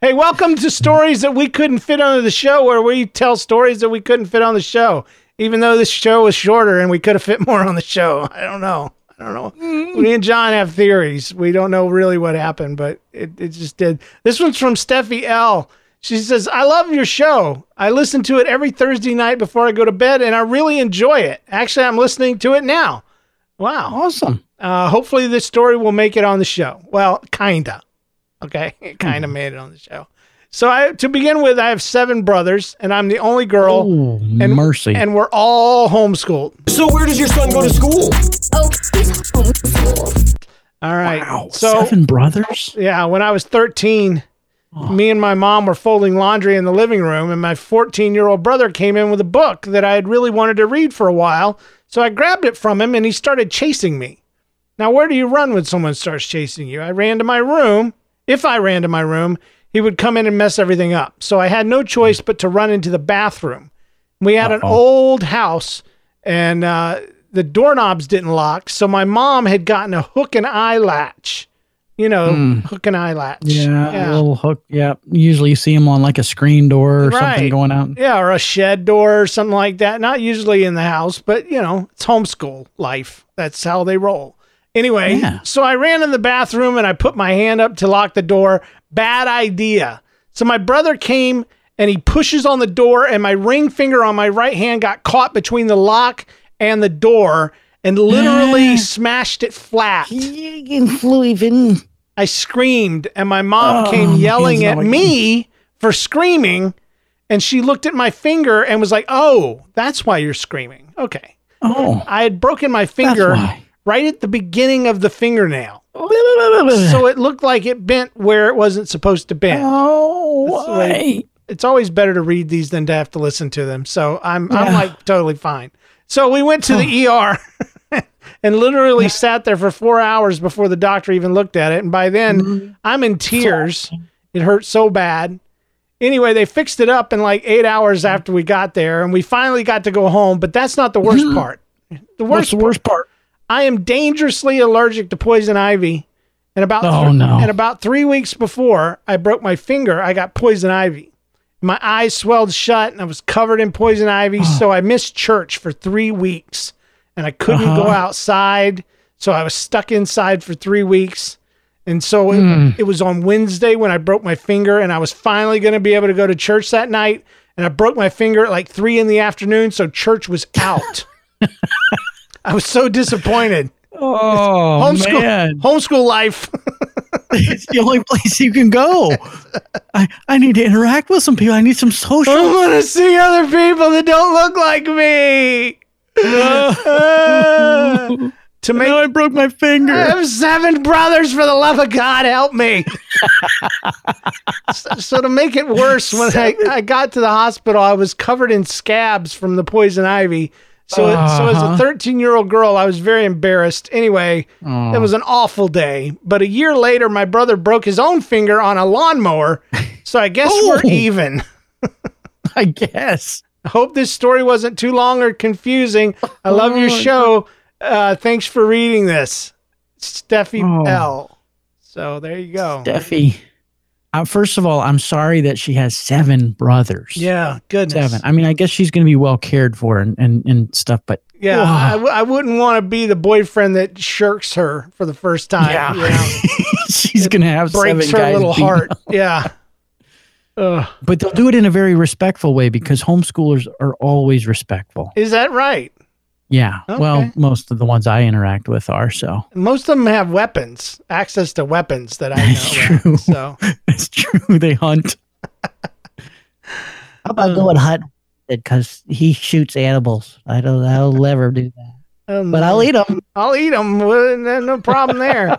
Hey, welcome to Stories That We Couldn't Fit on the Show, where we tell stories that we couldn't fit on the show, even though this show was shorter and we could have fit more on the show. I don't know. I don't know. Me and John have theories. We don't know really what happened, but it, it just did. This one's from Steffi L. She says, I love your show. I listen to it every Thursday night before I go to bed, and I really enjoy it. Actually, I'm listening to it now. Wow. Awesome. Uh, hopefully, this story will make it on the show. Well, kinda. Okay, it kind of made it on the show. So, I, to begin with, I have seven brothers, and I'm the only girl, Oh, and mercy. and we're all homeschooled. So where does your son go to school? Oh, he's homeschooled. All right. wow. So, Seven brothers? yeah, when I was 13, me and my mom were folding laundry in the living room, and my 14 year old brother came in with a book that I had really wanted to read for a while. So I grabbed it from him, and he started chasing me. Now, where do you run when someone starts chasing you? I ran to my room. If I ran to my room, he would come in and mess everything up. So I had no choice but to run into the bathroom. We had an Uh-oh. old house, and uh, the doorknobs didn't lock. So my mom had gotten a hook and eye latch. You know, hook and eye latch. Yeah, a little hook. Yeah. Usually you see them on like a screen door or Right. something going out. Yeah, or a shed door or something like that. Not usually in the house, but you know, it's homeschool life. That's how they roll. Anyway, Yeah. so I ran in the bathroom and I put my hand up to lock the door. Bad idea. So my brother came and he pushes on the door, and my ring finger on my right hand got caught between the lock and the door and literally smashed it flat. He flew even. I screamed, and my mom Oh, came yelling at me for screaming. And she looked at my finger and was like, Oh, that's why you're screaming. Okay. Oh. I had broken my finger why. Right at the beginning of the fingernail. So it looked like it bent where it wasn't supposed to bend. oh, That's the way- why? It's always better to read these than to have to listen to them. So I'm I'm like totally fine. So we went to the ER [laughs] and literally sat there for four hours before the doctor even looked at it. And by then Mm-hmm. I'm in tears. It hurt so bad. Anyway, they fixed it up in like eight hours after we got there, and we finally got to go home. But that's not the worst part. The Mm-hmm. What's worst the worst part? I am dangerously allergic to poison ivy. And about Oh, th- no. and about three weeks before I broke my finger, I got poison ivy. My eyes swelled shut and I was covered in poison ivy. [sighs] So I missed church for three weeks and I couldn't go Uh-huh. outside. So I was stuck inside for three weeks. And so it, Hmm. it was on Wednesday when I broke my finger and I was finally going to be able to go to church that night. And I broke my finger at like three in the afternoon. So church was out. [laughs] [laughs] I was so disappointed. Oh, Homeschool, man. homeschool life. [laughs] it's the only place you can go. I, I need to interact with some people. I need some social. I want to see other people that don't look like me. Uh, to [laughs] make I broke my finger. I have seven brothers. For the love of God, help me. so, so to make it worse, when I, I got to the hospital, I was covered in scabs from the poison ivy. So, it- so as a Uh-huh. 13 year old girl, I was very embarrassed. Anyway, Oh. it was an awful day. But a year later, my brother broke his own finger on a lawnmower. So I guess we're [laughs] Oh. even. [laughs] I guess. I hope this story wasn't too long or confusing. I love your Oh, show. Uh, thanks for reading this, Steffi Oh. L. So there you go. Steffi. Uh, first of all, I'm sorry that she has seven brothers. Yeah, goodness. Seven. I mean, I guess she's going to be well cared for and, and, and stuff, but Yeah, Wow. I, w- I wouldn't want to be the boyfriend that shirks her for the first time. Yeah. you know? [laughs] she's going to have breaks her little heart. [laughs] Yeah. Ugh. But they'll do it in a very respectful way because homeschoolers are always respectful. Is that right? Yeah. Well, most of the ones I interact with are so. Most of them have weapons, access to weapons that I know. That's about, true. So [laughs] It's true. They hunt. How about going hunt because he shoots animals? I don't. I'll never do that, um, but I'll eat them. I'll eat them. No problem there.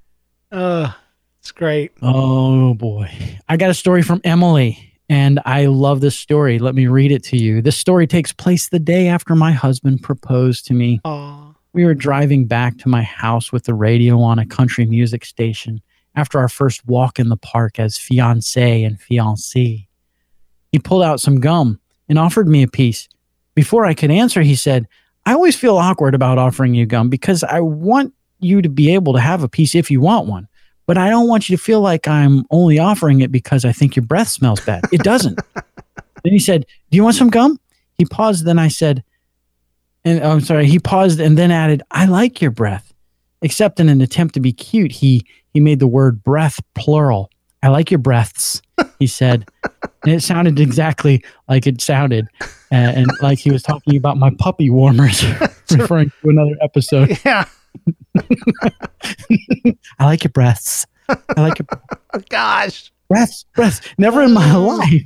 [laughs] uh, it's It's great. Oh boy. I got a story from Emily, and I love this story. Let me read it to you. This story takes place the day after my husband proposed to me. Oh, We were driving back to my house with the radio on a country music station after our first walk in the park as fiance and fiancée. He pulled out some gum and offered me a piece. Before I could answer, he said, I always feel awkward about offering you gum because I want you to be able to have a piece if you want one. But I don't want you to feel like I'm only offering it because I think your breath smells bad. It doesn't. [laughs] then he said, Do you want some gum? He paused. Then I said, and oh, I'm sorry, he paused and then added, I like your breath. Except in an attempt to be cute, he he made the word breath plural. I like your breaths, he said. and it sounded exactly like it sounded. Uh, and like he was talking about my puppy warmers, [laughs] referring to another episode. yeah. I like your breaths. I like your Oh, [laughs] gosh. breaths, breaths. Never in my life.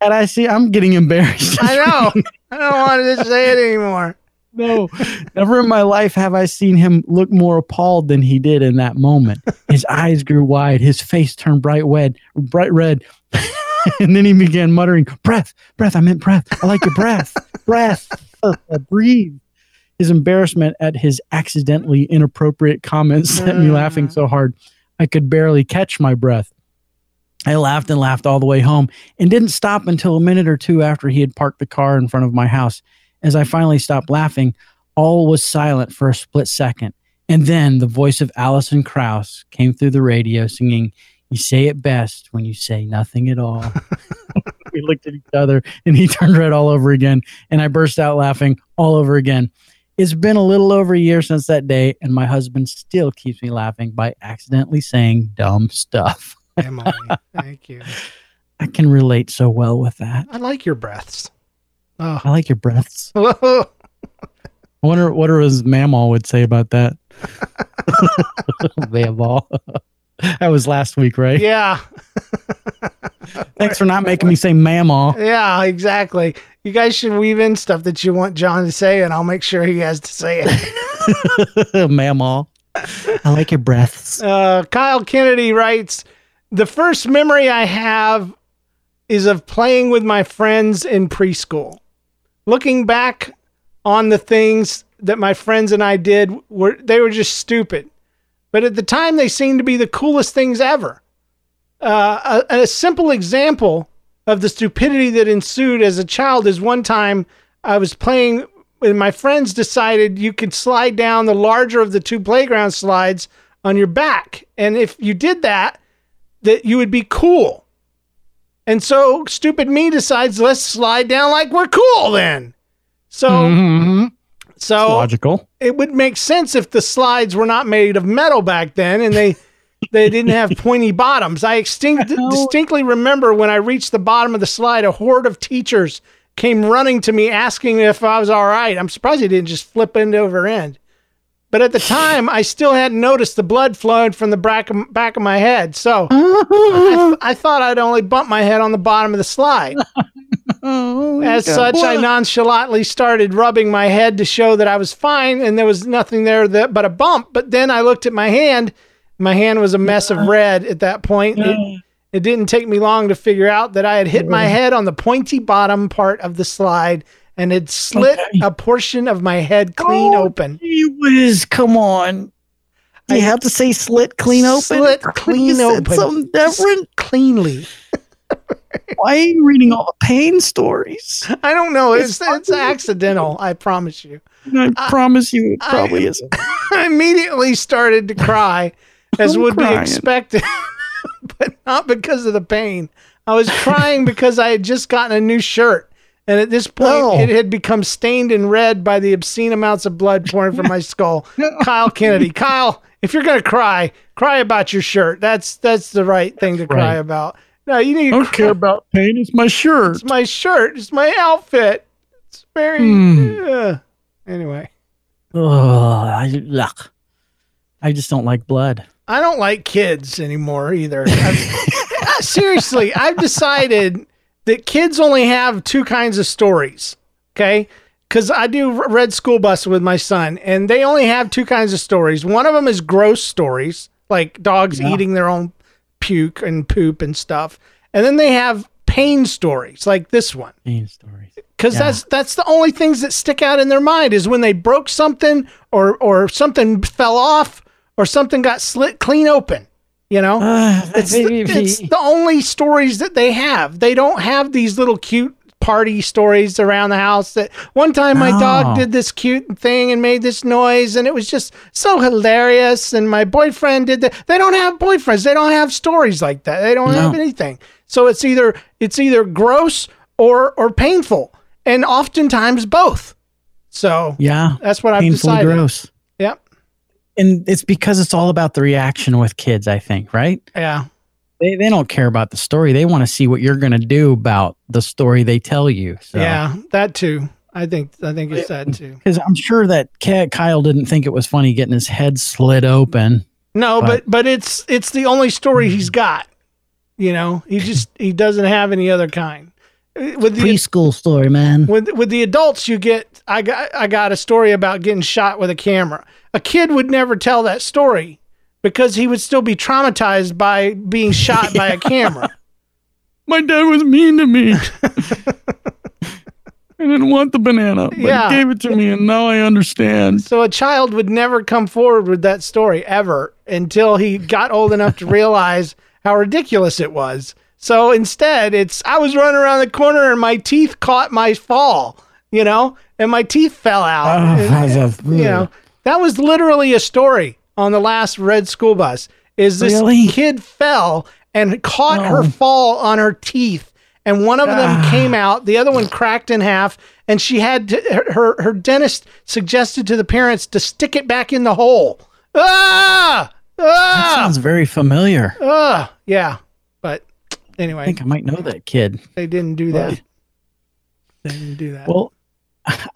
And I see, I'm getting embarrassed. I know. I don't want to say it anymore. [laughs] no, never in my life have I seen him look more appalled than he did in that moment. His eyes grew wide, his face turned bright red, bright red, [laughs] and then he began muttering, "Breath, breath. I meant breath. I like your breath, breath. Uh, breathe." His embarrassment at his accidentally inappropriate comments set me laughing mm. so hard I could barely catch my breath. I laughed and laughed all the way home and didn't stop until a minute or two after he had parked the car in front of my house. As I finally stopped laughing, all was silent for a split second. And then the voice of Alison Krauss came through the radio singing, You say it best when you say nothing at all. [laughs] we looked at each other and he [laughs] turned red all over again. And I burst out laughing all over again. It's been a little over a year since that day, and my husband still keeps me laughing by accidentally saying dumb stuff. Emily, [laughs] thank you. I can relate so well with that. I like your breaths. Oh. I like your breaths. [laughs] I wonder what his mamaw would say about that. [laughs] Mamaw. that was last week, right? yeah. Thanks for not making me say mamaw. Yeah, exactly. You guys should weave in stuff that you want John to say, and I'll make sure he has to say it. [laughs] mamaw. I like your breaths. Uh, Kyle Kennedy writes The first memory I have is of playing with my friends in preschool. Looking back on the things that my friends and I did, were they were just stupid. But at the time, they seemed to be the coolest things ever. Uh, a, a simple example of the stupidity that ensued as a child is one time I was playing and my friends decided you could slide down the larger of the two playground slides on your back. And if you did that, that you would be cool. And so stupid me decides let's slide down like we're cool then. So Mhm. so Logical. it would make sense if the slides were not made of metal back then and they they didn't have pointy bottoms. I extinct, [laughs] distinctly remember when I reached the bottom of the slide, a horde of teachers came running to me asking if I was all right. I'm surprised they didn't just flip end over end. But at the [laughs] time, I still hadn't noticed the blood flowing from the back of, back of my head. So [laughs] I, I thought I'd only bump my head on the bottom of the slide. Oh, As such, I nonchalantly started rubbing my head to show that I was fine and there was nothing there that, but a bump. But then I looked at my hand. My hand was a mess of red at that point. It, it didn't take me long to figure out that I had hit my head on the pointy bottom part of the slide and had slit Okay. a portion of my head clean oh, open. Gee whiz, come on. You I- have to say slit clean open. Slit clean open. Something different. Cleanly. Why are you reading all the pain stories? I don't know. It's, It's it's accidental. I promise you. I promise you, it probably I- isn't. I [laughs] immediately started to cry, as I'm would be expected, [laughs] but not because of the pain. I was crying because I had just gotten a new shirt. And at this point, Oh. it had become stained and red by the obscene amounts of blood pouring from my skull. [laughs] Kyle Kennedy. Kyle, if you're going to cry, cry about your shirt. That's that's the right thing to cry about. No, you need I don't care about pain. It's my shirt. It's my shirt. It's my outfit. It's very. Hmm. uh, anyway, Oh, I, ugh. I just don't like blood. I don't like kids anymore either. [laughs] Uh, seriously, I've decided that kids only have two kinds of stories. Okay. Because I do Red School Bus with my son, and they only have two kinds of stories. One of them is gross stories, like dogs Yeah. eating their own puke and poop and stuff. And then they have pain stories like this one Pain stories. because Yeah. that's that's the only things that stick out in their mind is when they broke something or or something fell off or something got slit clean open. You know, [sighs] Uh, it's the, it's the only stories that they have. They don't have these little cute party stories around the house that one time my dog Oh. did this cute thing and made this noise and it was just so hilarious and my boyfriend did that. They don't have boyfriends. They don't have stories like that. They don't have anything. So it's either it's either gross or or painful and oftentimes both. So yeah, that's what I've decided. gross. And it's because it's all about the reaction with kids, I think, right? Yeah. They, they don't care about the story. They want to see what you're going to do about the story they tell you. So. Yeah. That too. I think I think it's that too. Because I'm sure that Kyle didn't think it was funny getting his head slit open. No, but But- but it's it's the only story he's got. You know, he just he doesn't have any other kind. Uh, With the Preschool story, man. with with the adults, you get I got I got a story about getting shot with a camera. A kid would never tell that story because he would still be traumatized by being shot by a [laughs] camera. My dad was mean to me. [laughs] I didn't want the banana, but Yeah. he gave it to me, and now I understand. So a child would never come forward with that story ever until he got old enough to realize how ridiculous it was. So instead, it's I was running around the corner and my teeth caught my fall, you know, and my teeth fell out. And, you know, that was literally a story on the last red school bus. Is this Really? kid fell and caught her fall on her teeth, and one of them came out, the other one cracked in half, and she had to, her, her her dentist suggested to the parents to stick it back in the hole. Ah, ah! That ah, sounds very familiar. ah. Yeah, but anyway, I think I might know that kid. they didn't do that. They didn't do that. Well,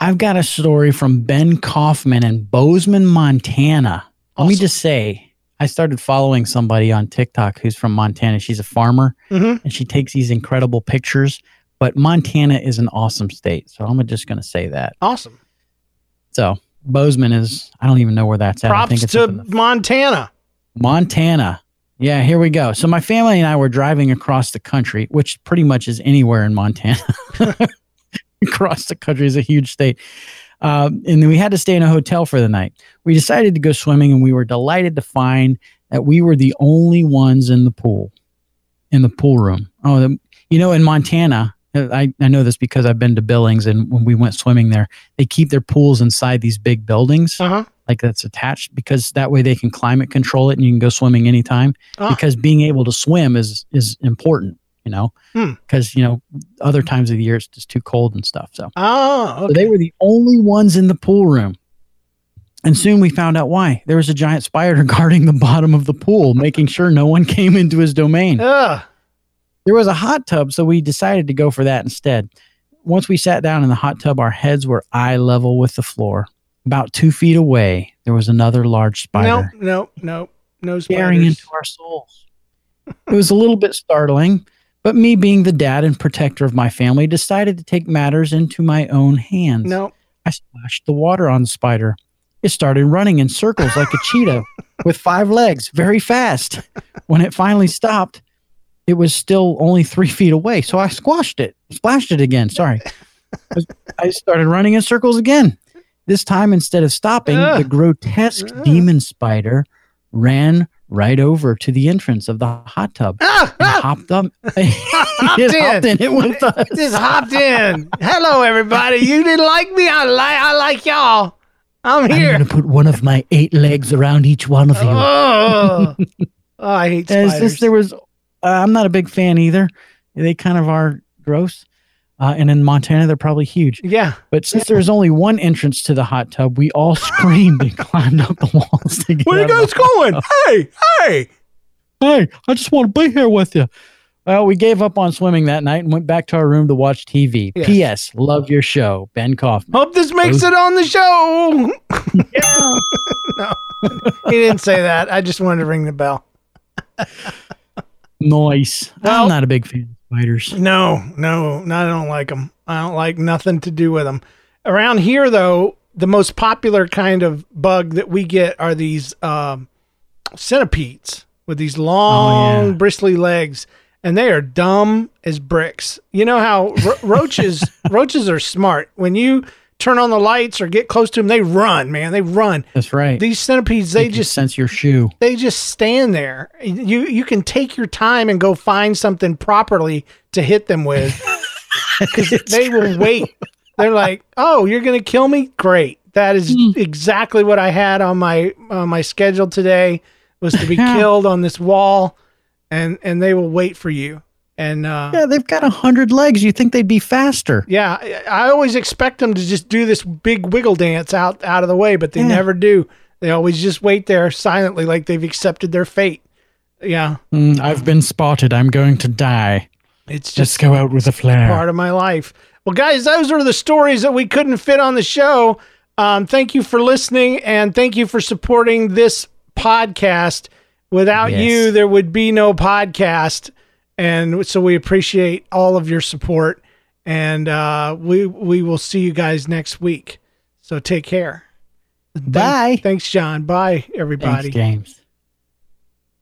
I've got a story from Ben Kaufman in Bozeman, Montana. Let me just say, I started following somebody on TikTok who's from Montana. She's a farmer Mhm. and she takes these incredible pictures. But Montana is an awesome state. So I'm just going to say that. awesome. So Bozeman is, I don't even know where that's at. I Props think it's to the Montana. Montana. Yeah, here we go. So my family and I were driving across the country, which pretty much is anywhere in Montana. [laughs] [laughs] across the country is a huge state. Um, and then we had to stay in a hotel for the night. We decided to go swimming, and we were delighted to find that we were the only ones in the pool, in the pool room. Oh, the, you know, in Montana, I, I know this because I've been to Billings, and when we went swimming there, they keep their pools inside these big buildings Uh huh. like that's attached because that way they can climate control it and you can go swimming anytime Ah. because being able to swim is is important you know Hmm. because you know other times of the year it's just too cold and stuff so Oh, so they were the only ones in the pool room and soon we found out why there was a giant spider [laughs] guarding the bottom of the pool making sure no one came into his domain Ugh. there was a hot tub, so we decided to go for that instead. Once we sat down in the hot tub, our heads were eye level with the floor. About two feet away, there was another large No, spider no, no, no staring spiders. into our souls. it was a little bit startling, but me being the dad and protector of my family decided to take matters into my own hands. No. I splashed the water on the spider. It started running in circles like a cheetah [laughs] with five legs very fast. When it finally stopped, it was still only three feet away. So I squashed it, splashed it again. Sorry. I started running in circles again. This time, instead of stopping, Ugh. the grotesque Ugh. demon spider ran right over to the entrance of the hot tub Ah, ah, hopped up. [laughs] [laughs] hopped it in. hopped in it with us. just hopped in. Hello, everybody. You didn't like me. I like. I like y'all. I'm here. I'm gonna put one of my eight legs around each one of you. Oh, [laughs] oh I hate spiders. just there was. Uh, I'm not a big fan either. They kind of are gross. Uh, and in Montana, they're probably huge. yeah. But since there's only one entrance to the hot tub, we all [laughs] screamed and climbed up the walls to get Where are you guys going? Hey, hey. Hey, I just want to be here with you. Well, we gave up on swimming that night and went back to our room to watch TV. Yes. P.S. Love your show, Ben Kaufman. Hope this makes it on the show. [laughs] Yeah. no, he didn't say that. I just wanted to ring the bell. Nice. Well- I'm not a big fan spiders. No, no, no, I don't like them. I don't like nothing to do with them. Around here, though, the most popular kind of bug that we get are these um, centipedes. with these long, yeah. bristly legs, and they are dumb as bricks. You know how ro- [laughs] roaches roaches are smart. When you turn on the lights or get close to them, they run, man. They run. That's right. These centipedes, they can just sense your shoe. they just stand there. You you can take your time and go find something properly to hit them with [laughs] because they will wait. They're like, "Oh, you're gonna kill me? Great! That is hmm. exactly what I had on my on my schedule today was to be [laughs] killed on this wall." And and they will wait for you. And uh, Yeah, they've got a hundred legs. You think they'd be faster? yeah, I I always expect them to just do this big wiggle dance out out of the way, but they Yeah. never do. They always just wait there silently, like they've accepted their fate. Yeah, Mm, I've been spotted. I'm going to die. it's Just just go out with a flare. part of my life. Well, guys, those are the stories that we couldn't fit on the show. Um, thank you for listening and thank you for supporting this podcast. Without Yes. you, there would be no podcast. And so we appreciate all of your support. And uh, we we will see you guys next week. So take care. Bye. Thanks, John. Bye, everybody. Thanks, James.